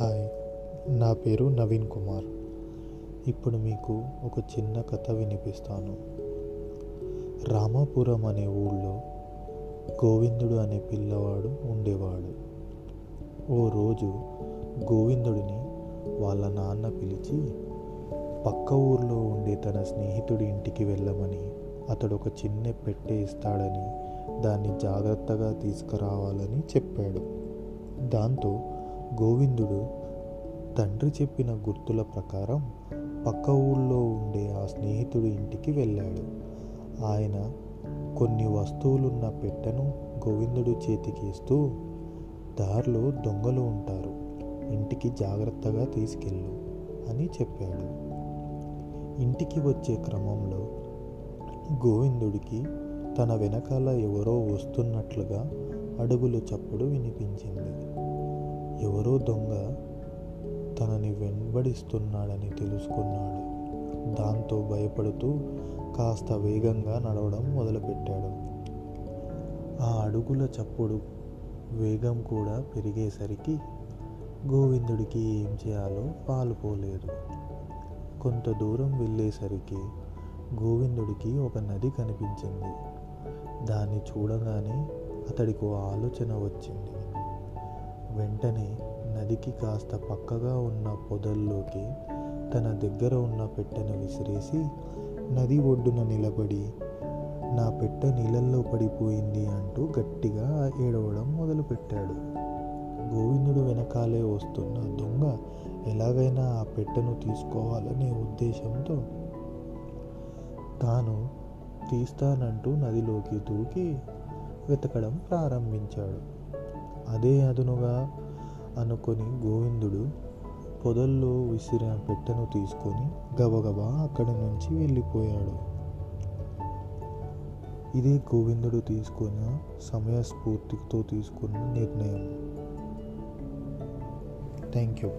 Hi నా పేరు నవీన్ కుమార్. ఇప్పుడు మీకు ఒక చిన్న కథ వినిపిస్తాను. రామాపురం అనే ఊళ్ళో గోవిందుడు అనే పిల్లవాడు ఉండేవాడు. ఓ రోజు గోవిందుడిని వాళ్ళ నాన్న పిలిచి పక్క ఊర్లో ఉండే తన స్నేహితుడి ఇంటికి వెళ్ళమని అతడు ఒక చిన్న పెట్టె ఇస్తాడని దాన్ని జాగ్రత్తగా తీసుకురావాలని చెప్పాడు. దాంతో గోవిందుడు తండ్రి చెప్పిన గుర్తుల ప్రకారం పక్క ఊళ్ళో ఉండే ఆ స్నేహితుడి ఇంటికి వెళ్ళాడు. ఆయన కొన్ని వస్తువులున్న పెట్టెను గోవిందుడు చేతికి ఇస్తూ దారిలో దొంగలు ఉంటారు ఇంటికి జాగ్రత్తగా తీసుకెళ్ళు అని చెప్పాడు. ఇంటికి వచ్చే క్రమంలో గోవిందుడికి తన వెనకాల ఎవరో వస్తున్నట్లుగా అడుగులు చప్పుడు వినిపించింది. ఎవరో దొంగ తనని వెంబడిస్తున్నాడని తెలుసుకున్నాడు. దాంతో భయపడుతూ కాస్త వేగంగా నడవడం మొదలుపెట్టాడు. ఆ అడుగుల చప్పుడు వేగం కూడా పెరిగేసరికి గోవిందుడికి ఏం చేయాలో పాలుపోలేదు. కొంత దూరం వెళ్ళేసరికి గోవిందుడికి ఒక నది కనిపించింది. దాన్ని చూడగానే అతడికి ఆలోచన వచ్చింది. వెంటనే నదికి కాస్త పక్కగా ఉన్న పొదల్లోకి తన దగ్గర ఉన్న పెట్టెను విసిరేసి నది ఒడ్డున నిలబడి నా పెట్టె నీళ్ళల్లో పడిపోయింది అంటూ గట్టిగా ఏడవడం మొదలుపెట్టాడు. గోవిందుడు వెనకాలే వస్తున్న దొంగ ఎలాగైనా ఆ పెట్టెను తీసుకోవాలనే ఉద్దేశంతో తాను తీస్తానంటూ నదిలోకి దూకి వెతకడం ప్రారంభించాడు. అదే అదునుగా అనుకొని గోవిందుడు పొదల్లో విసిరిన పెట్టెను తీసుకొని గబగబా అక్కడి నుంచి వెళ్ళిపోయాడు. ఇదే గోవిందుడు తీసుకున్న సమయస్ఫూర్తితో తీసుకున్న నిర్ణయం. Thank you.